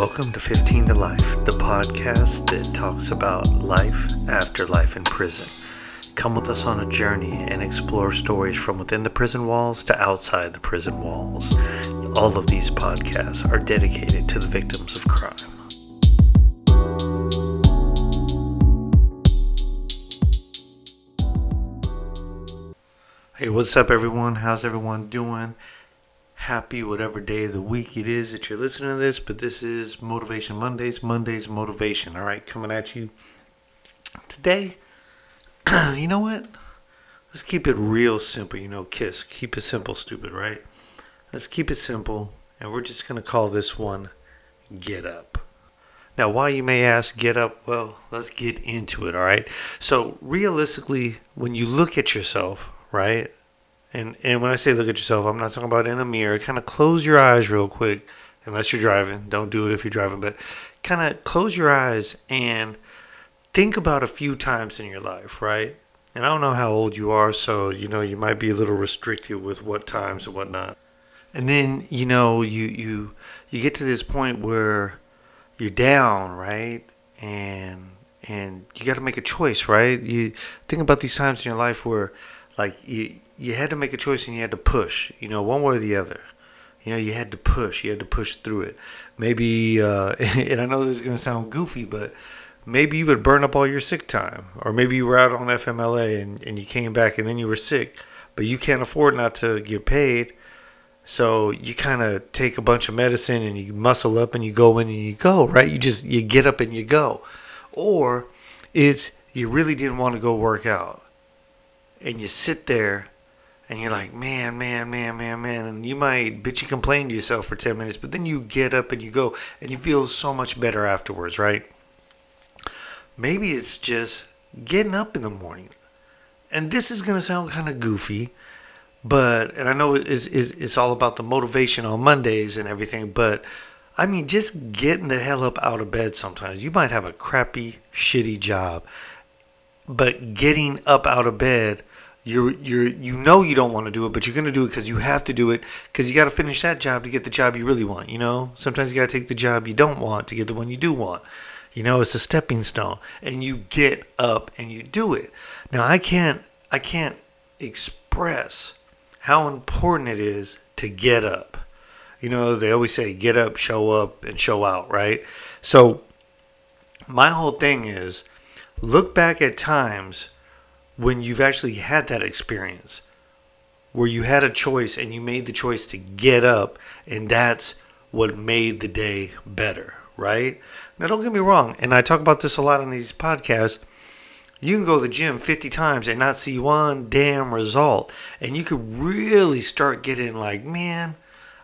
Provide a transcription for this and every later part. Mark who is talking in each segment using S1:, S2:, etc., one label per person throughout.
S1: Welcome to 15 to Life, the podcast that talks about life after life in prison. Come with us on a journey and explore stories from within the prison walls to outside the prison walls. All of these podcasts are dedicated to the victims of crime. Hey, what's up, everyone? How's everyone doing? Happy whatever day of the week it is that you're listening to this, but this is Motivation Mondays, Mondays Motivation. All right, coming at you today. you know what? Let's keep it real simple. You know, kiss. Keep it simple, stupid, right? Let's keep it simple, and we're just going to call this one Get Up. Now, why you may ask, get up? Well, let's get into it, all right? So, realistically, when you look at yourself, right? And and when I say look at yourself, I'm not talking about in a mirror. Kind of close your eyes real quick, unless you're driving. Don't do it if you're driving, but kind of close your eyes and think about a few times in your life, right? And I don't know how old you are, so you know you might be a little restricted with what times and whatnot. And then you know you you you get to this point where you're down, right? And and you got to make a choice, right? You think about these times in your life where like you you had to make a choice and you had to push, you know, one way or the other. You know, you had to push, you had to push through it. Maybe, uh, and I know this is going to sound goofy, but maybe you would burn up all your sick time. Or maybe you were out on FMLA and, and you came back and then you were sick, but you can't afford not to get paid. So you kind of take a bunch of medicine and you muscle up and you go in and you go, right? You just, you get up and you go. Or it's, you really didn't want to go work out and you sit there and you're like, man, man, man, man, man, and you might bitchy complain to yourself for 10 minutes, but then you get up and you go and you feel so much better afterwards, right? Maybe it's just getting up in the morning. And this is going to sound kind of goofy, but, and I know it's, it's all about the motivation on Mondays and everything, but I mean, just getting the hell up out of bed sometimes. You might have a crappy, shitty job, but getting up out of bed you're you're you know you don't want to do it, but you're gonna do it because you have to do it because you got to finish that job to get the job you really want. You know, sometimes you got to take the job you don't want to get the one you do want. You know, it's a stepping stone, and you get up and you do it. Now, I can't I can't express how important it is to get up. You know, they always say get up, show up, and show out, right? So, my whole thing is look back at times when you've actually had that experience where you had a choice and you made the choice to get up, and that's what made the day better, right? Now, don't get me wrong, and I talk about this a lot on these podcasts. You can go to the gym 50 times and not see one damn result, and you could really start getting like, man,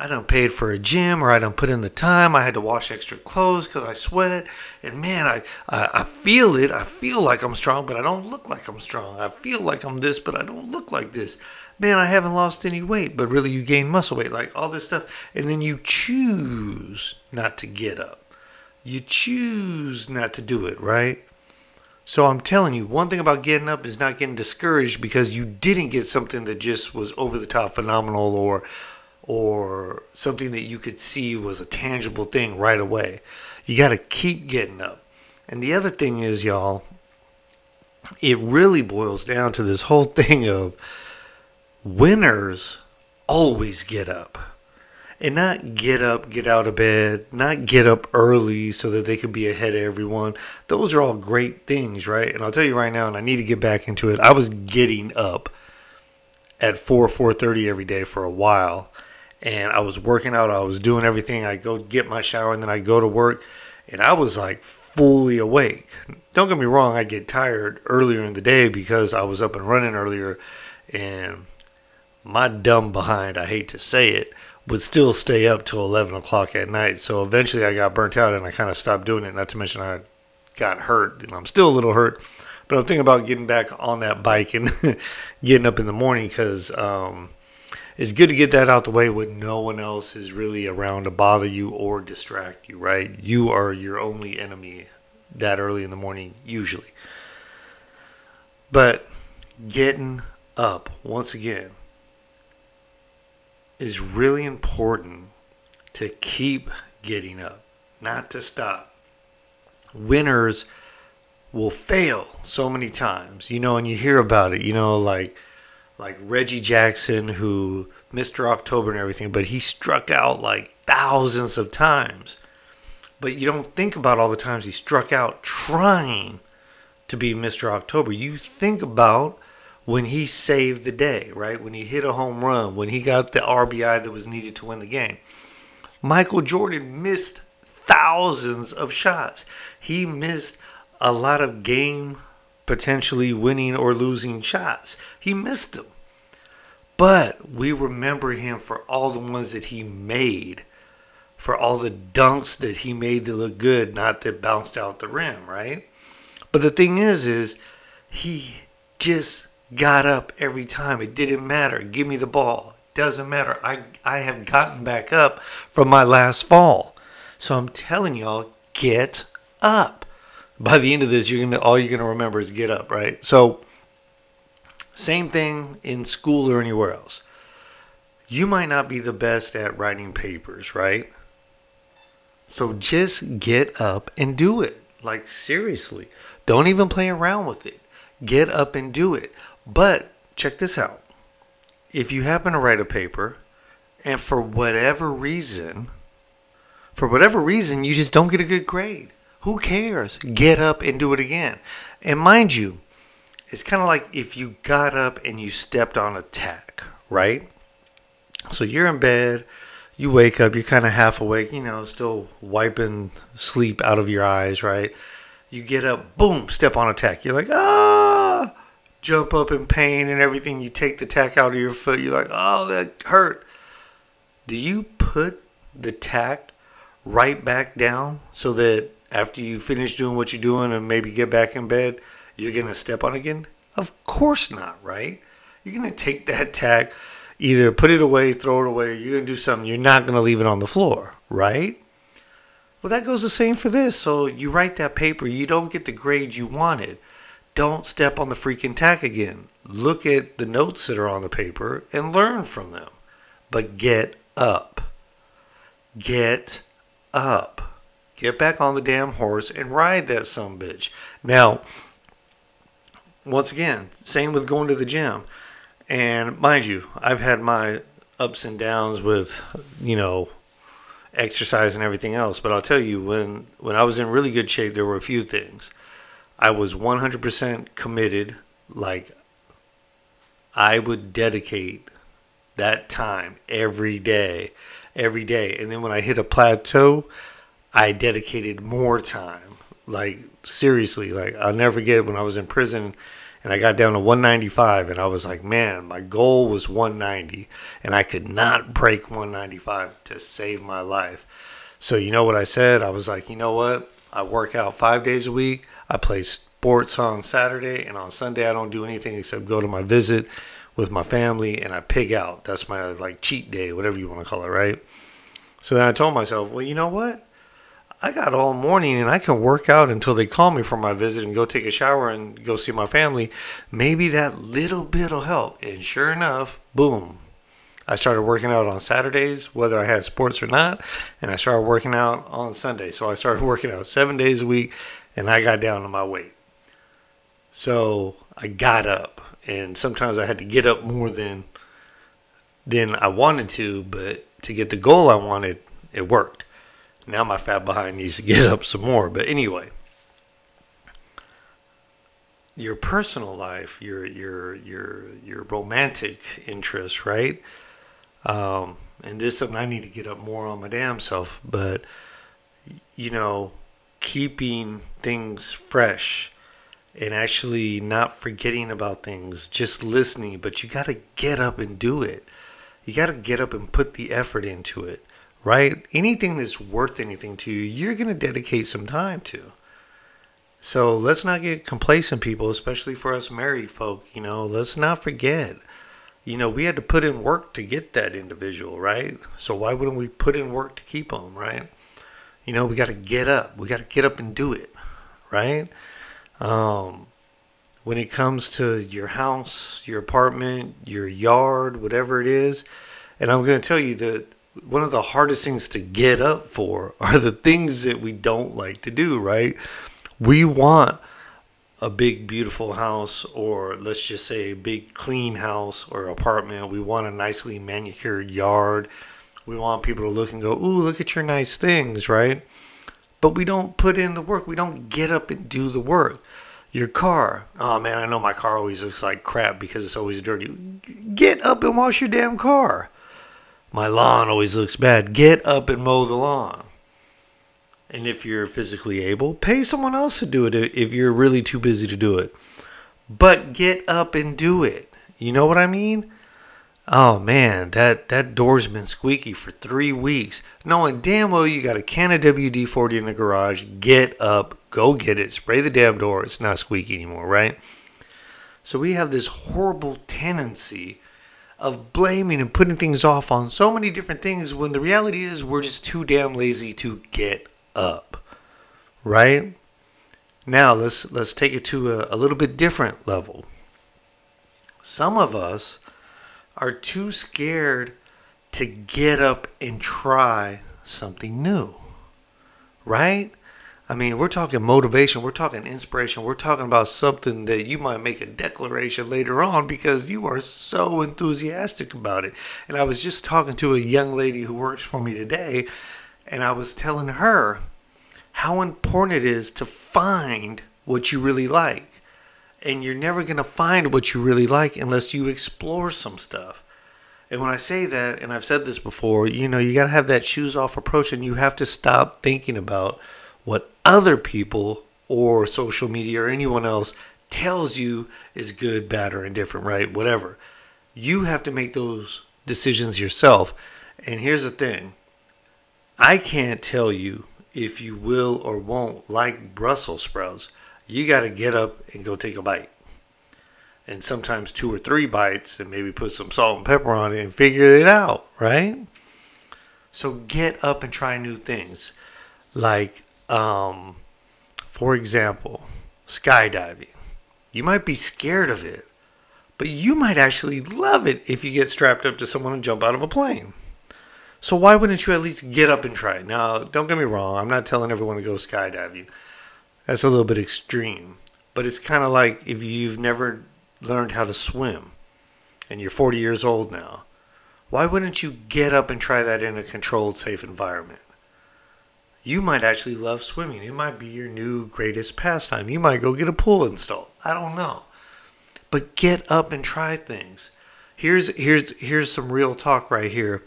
S1: I done paid for a gym or I don't put in the time. I had to wash extra clothes because I sweat. And man, I, I, I feel it. I feel like I'm strong, but I don't look like I'm strong. I feel like I'm this, but I don't look like this. Man, I haven't lost any weight, but really you gain muscle weight, like all this stuff. And then you choose not to get up. You choose not to do it, right? So I'm telling you, one thing about getting up is not getting discouraged because you didn't get something that just was over the top phenomenal or or something that you could see was a tangible thing right away. You got to keep getting up. And the other thing is, y'all, it really boils down to this whole thing of winners always get up. And not get up, get out of bed, not get up early so that they could be ahead of everyone. Those are all great things, right? And I'll tell you right now, and I need to get back into it. I was getting up at 4 4:30 every day for a while and I was working out. I was doing everything. I go get my shower and then I go to work, and I was like fully awake. Don't get me wrong. I get tired earlier in the day because I was up and running earlier, and my dumb behind. I hate to say it. Would still stay up till 11 o'clock at night. So eventually I got burnt out and I kind of stopped doing it. Not to mention I got hurt and I'm still a little hurt. But I'm thinking about getting back on that bike and getting up in the morning because um, it's good to get that out the way when no one else is really around to bother you or distract you, right? You are your only enemy that early in the morning, usually. But getting up, once again, is really important to keep getting up. not to stop. Winners will fail so many times, you know, and you hear about it, you know, like like Reggie Jackson who Mr. October and everything, but he struck out like thousands of times. But you don't think about all the times he struck out trying to be Mr. October. You think about when he saved the day, right? When he hit a home run, when he got the RBI that was needed to win the game. Michael Jordan missed thousands of shots. He missed a lot of game potentially winning or losing shots. He missed them. But we remember him for all the ones that he made, for all the dunks that he made that look good, not that bounced out the rim, right? But the thing is, is he just got up every time. It didn't matter. Give me the ball. Doesn't matter. I I have gotten back up from my last fall. So I'm telling y'all, get up. By the end of this, you're gonna all you're gonna remember is get up, right? So same thing in school or anywhere else. You might not be the best at writing papers, right? So just get up and do it. Like seriously. Don't even play around with it. Get up and do it. But check this out. If you happen to write a paper and for whatever reason, for whatever reason, you just don't get a good grade, who cares? Get up and do it again. And mind you, it's kind of like if you got up and you stepped on a tack, right? So you're in bed, you wake up, you're kind of half awake, you know, still wiping sleep out of your eyes, right? You get up, boom, step on a tack. You're like, ah, jump up in pain and everything. You take the tack out of your foot. You're like, oh, that hurt. Do you put the tack right back down so that after you finish doing what you're doing and maybe get back in bed, you're going to step on again? Of course not, right? You're going to take that tack, either put it away, throw it away, you're going to do something. You're not going to leave it on the floor, right? Well, that goes the same for this. So you write that paper, you don't get the grade you wanted. Don't step on the freaking tack again. Look at the notes that are on the paper and learn from them. But get up. Get up. Get back on the damn horse and ride that some bitch. Now, once again, same with going to the gym. And mind you, I've had my ups and downs with, you know, exercise and everything else. But I'll tell you, when when I was in really good shape, there were a few things. I was 100% committed. Like I would dedicate that time every day, every day. And then when I hit a plateau, I dedicated more time. Like seriously, like I'll never forget when I was in prison and I got down to 195 and I was like, man, my goal was 190 and I could not break 195 to save my life. So you know what I said? I was like, you know what? I work out 5 days a week. I play sports on Saturday and on Sunday I don't do anything except go to my visit with my family and I pig out. That's my like cheat day, whatever you want to call it, right? So then I told myself, well, you know what? I got all morning and I can work out until they call me for my visit and go take a shower and go see my family. Maybe that little bit will help. And sure enough, boom. I started working out on Saturdays, whether I had sports or not, and I started working out on Sunday. So I started working out seven days a week and I got down to my weight. So I got up and sometimes I had to get up more than than I wanted to, but to get the goal I wanted, it worked. Now my fat behind needs to get up some more. But anyway, your personal life, your your your your romantic interests, right? Um, and this I need to get up more on my damn self. But you know, keeping things fresh and actually not forgetting about things, just listening. But you got to get up and do it. You got to get up and put the effort into it right? Anything that's worth anything to you, you're going to dedicate some time to. So let's not get complacent, people, especially for us married folk. You know, let's not forget. You know, we had to put in work to get that individual, right? So why wouldn't we put in work to keep them, right? You know, we got to get up. We got to get up and do it, right? Um, when it comes to your house, your apartment, your yard, whatever it is, and I'm going to tell you that one of the hardest things to get up for are the things that we don't like to do, right? We want a big beautiful house or let's just say a big clean house or apartment. We want a nicely manicured yard. We want people to look and go, "Ooh, look at your nice things," right? But we don't put in the work. We don't get up and do the work. Your car. Oh man, I know my car always looks like crap because it's always dirty. Get up and wash your damn car. My lawn always looks bad. Get up and mow the lawn. And if you're physically able, pay someone else to do it if you're really too busy to do it. But get up and do it. You know what I mean? Oh man, that, that door's been squeaky for three weeks. Knowing damn well you got a can of WD 40 in the garage. Get up, go get it, spray the damn door. It's not squeaky anymore, right? So we have this horrible tendency of blaming and putting things off on so many different things when the reality is we're just too damn lazy to get up. Right? Now let's let's take it to a, a little bit different level. Some of us are too scared to get up and try something new. Right? I mean, we're talking motivation, we're talking inspiration, we're talking about something that you might make a declaration later on because you are so enthusiastic about it. And I was just talking to a young lady who works for me today, and I was telling her how important it is to find what you really like. And you're never going to find what you really like unless you explore some stuff. And when I say that, and I've said this before, you know, you got to have that shoes off approach and you have to stop thinking about what other people or social media or anyone else tells you is good, bad, or indifferent, right? Whatever. You have to make those decisions yourself. And here's the thing I can't tell you if you will or won't like Brussels sprouts. You got to get up and go take a bite. And sometimes two or three bites, and maybe put some salt and pepper on it and figure it out, right? So get up and try new things. Like um, for example, skydiving. You might be scared of it, but you might actually love it if you get strapped up to someone and jump out of a plane. So why wouldn't you at least get up and try it? Now, don't get me wrong, I'm not telling everyone to go skydiving. That's a little bit extreme. But it's kind of like if you've never learned how to swim and you're 40 years old now, why wouldn't you get up and try that in a controlled, safe environment? You might actually love swimming. It might be your new greatest pastime. You might go get a pool installed. I don't know. But get up and try things. Here's here's here's some real talk right here.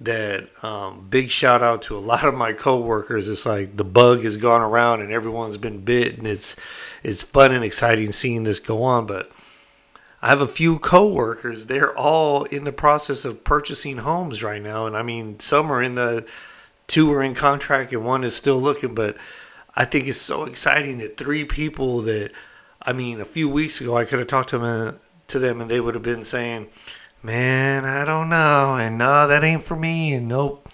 S1: That um, big shout out to a lot of my coworkers. It's like the bug has gone around and everyone's been bit, and it's it's fun and exciting seeing this go on. But I have a few coworkers. They're all in the process of purchasing homes right now, and I mean some are in the two are in contract and one is still looking. But I think it's so exciting that three people that, I mean, a few weeks ago I could have talked to them, uh, to them and they would have been saying, man, I don't know. And no, that ain't for me. And nope,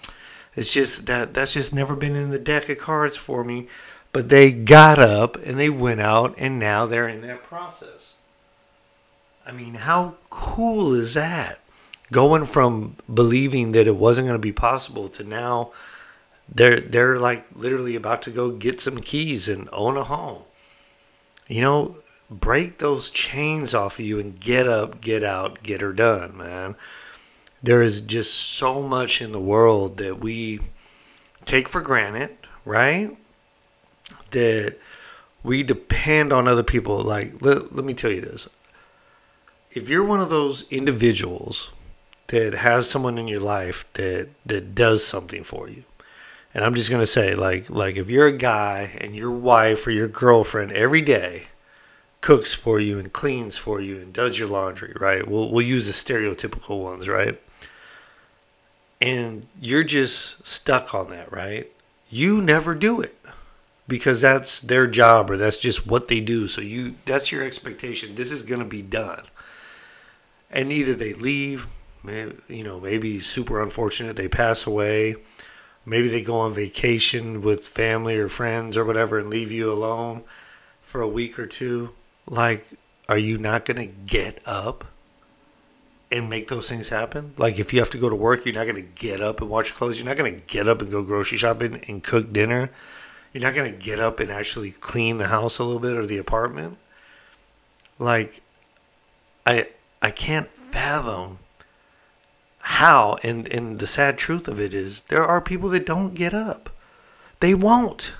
S1: it's just that that's just never been in the deck of cards for me. But they got up and they went out and now they're in that process. I mean, how cool is that? Going from believing that it wasn't going to be possible to now they're they're like literally about to go get some keys and own a home. You know, break those chains off of you and get up, get out, get her done, man. There is just so much in the world that we take for granted, right? That we depend on other people. Like, let, let me tell you this. If you're one of those individuals that has someone in your life that, that does something for you, and I'm just gonna say, like, like if you're a guy and your wife or your girlfriend every day cooks for you and cleans for you and does your laundry, right? We'll we'll use the stereotypical ones, right? And you're just stuck on that, right? You never do it because that's their job or that's just what they do. So you that's your expectation. This is gonna be done. And either they leave, you know, maybe super unfortunate, they pass away maybe they go on vacation with family or friends or whatever and leave you alone for a week or two like are you not going to get up and make those things happen. Like if you have to go to work, you're not going to get up and wash clothes. You're not going to get up and go grocery shopping and cook dinner. You're not going to get up and actually clean the house a little bit or the apartment. Like I I can't fathom how and and the sad truth of it is there are people that don't get up. They won't.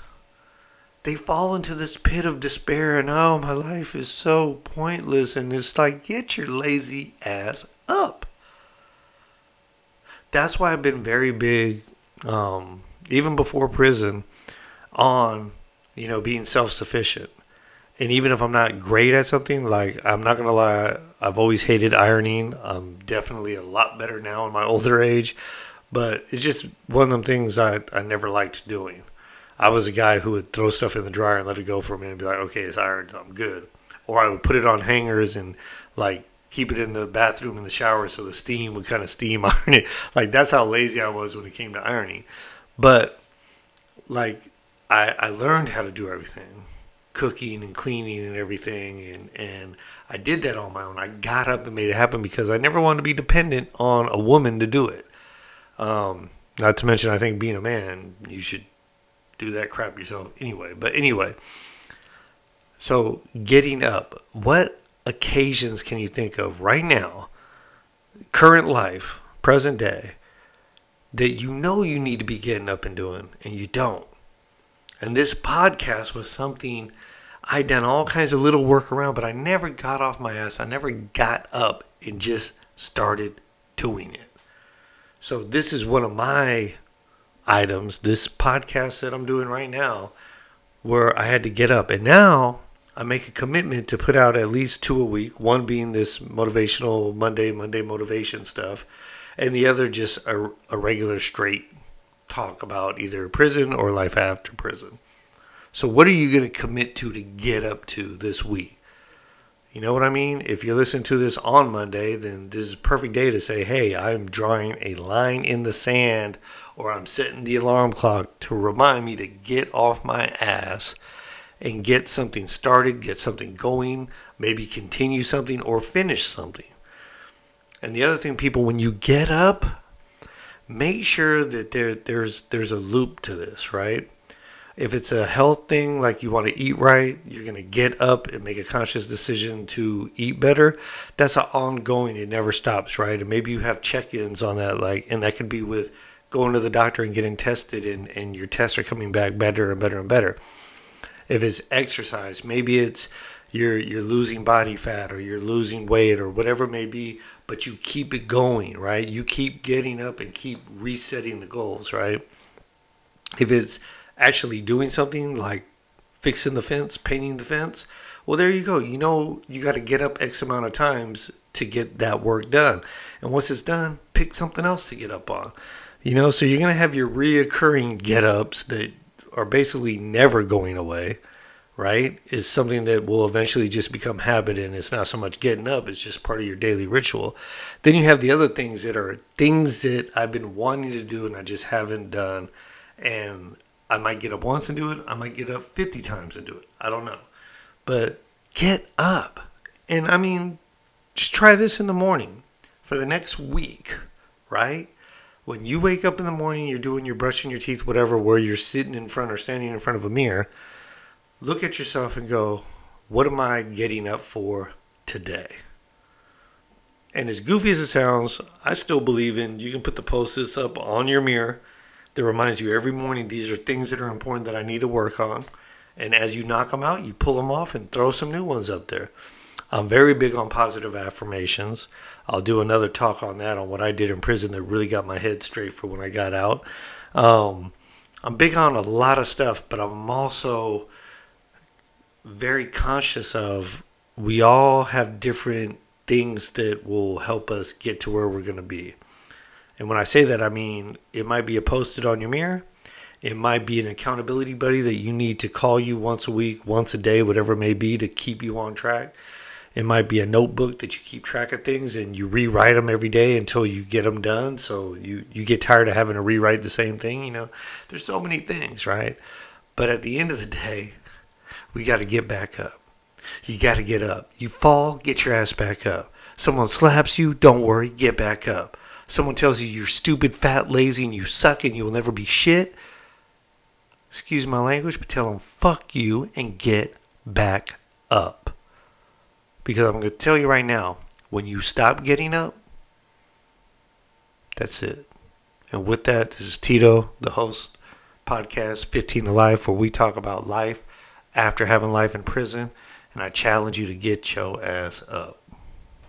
S1: They fall into this pit of despair and oh my life is so pointless and it's like get your lazy ass up. That's why I've been very big um, even before prison on you know being self-sufficient and even if I'm not great at something, like I'm not gonna lie, I've always hated ironing. I'm definitely a lot better now in my older age, but it's just one of them things I, I never liked doing. I was a guy who would throw stuff in the dryer and let it go for a minute and be like, okay, it's ironed, I'm good. Or I would put it on hangers and like keep it in the bathroom in the shower so the steam would kind of steam iron it. Like that's how lazy I was when it came to ironing. But like I, I learned how to do everything cooking and cleaning and everything and and I did that on my own. I got up and made it happen because I never wanted to be dependent on a woman to do it. Um, not to mention, I think being a man, you should do that crap yourself anyway. But anyway, so getting up, what occasions can you think of right now, current life, present day, that you know you need to be getting up and doing and you don't? And this podcast was something I'd done all kinds of little work around, but I never got off my ass. I never got up and just started doing it. So this is one of my items, this podcast that I'm doing right now, where I had to get up. And now I make a commitment to put out at least two a week, one being this motivational Monday, Monday motivation stuff, and the other just a, a regular straight talk about either prison or life after prison. So, what are you going to commit to to get up to this week? You know what I mean? If you listen to this on Monday, then this is a perfect day to say, hey, I'm drawing a line in the sand or I'm setting the alarm clock to remind me to get off my ass and get something started, get something going, maybe continue something or finish something. And the other thing, people, when you get up, make sure that there there's there's a loop to this, right? If it's a health thing, like you want to eat right, you're gonna get up and make a conscious decision to eat better. That's an ongoing; it never stops, right? And maybe you have check-ins on that, like, and that could be with going to the doctor and getting tested, and and your tests are coming back better and better and better. If it's exercise, maybe it's you're you're losing body fat or you're losing weight or whatever it may be but you keep it going right? You keep getting up and keep resetting the goals right? If it's actually doing something like fixing the fence painting the fence well there you go. You know you got to get up x amount of times to get that work done. And once it's done pick something else to get up on. You know so you're going to have your reoccurring get ups that are basically never going away right, is something that will eventually just become habit and it's not so much getting up, it's just part of your daily ritual. Then you have the other things that are things that I've been wanting to do and I just haven't done. And I might get up once and do it, I might get up 50 times and do it. I don't know. But get up. And I mean, just try this in the morning for the next week, right? When you wake up in the morning, you're doing your brushing your teeth, whatever, where you're sitting in front or standing in front of a mirror look at yourself and go, what am I getting up for today? And as goofy as it sounds, I still believe in you can put the post-its up on your mirror that reminds you every morning these are things that are important that I need to work on. And as you knock them out, you pull them off and throw some new ones up there. I'm very big on positive affirmations. I'll do another talk on that on what I did in prison that really got my head straight for when I got out. Um, I'm big on a lot of stuff, but I'm also very conscious of we all have different things that will help us get to where we're going to be. And when I say that, I mean it might be a post it on your mirror. It might be an accountability buddy that you need to call you once a week, once a day, whatever it may be to keep you on track. It might be a notebook that you keep track of things and you rewrite them every day until you get them done. So you, you get tired of having to rewrite the same thing. You know, there's so many things, right? But at the end of the day, we got to get back up. You got to get up. You fall, get your ass back up. Someone slaps you, don't worry, get back up. Someone tells you you're stupid, fat, lazy, and you suck and you'll never be shit. Excuse my language, but tell them fuck you and get back up. Because I'm going to tell you right now, when you stop getting up, that's it. And with that, this is Tito, the host, podcast 15 to Life, where we talk about life after having life in prison. And I challenge you to get your ass up.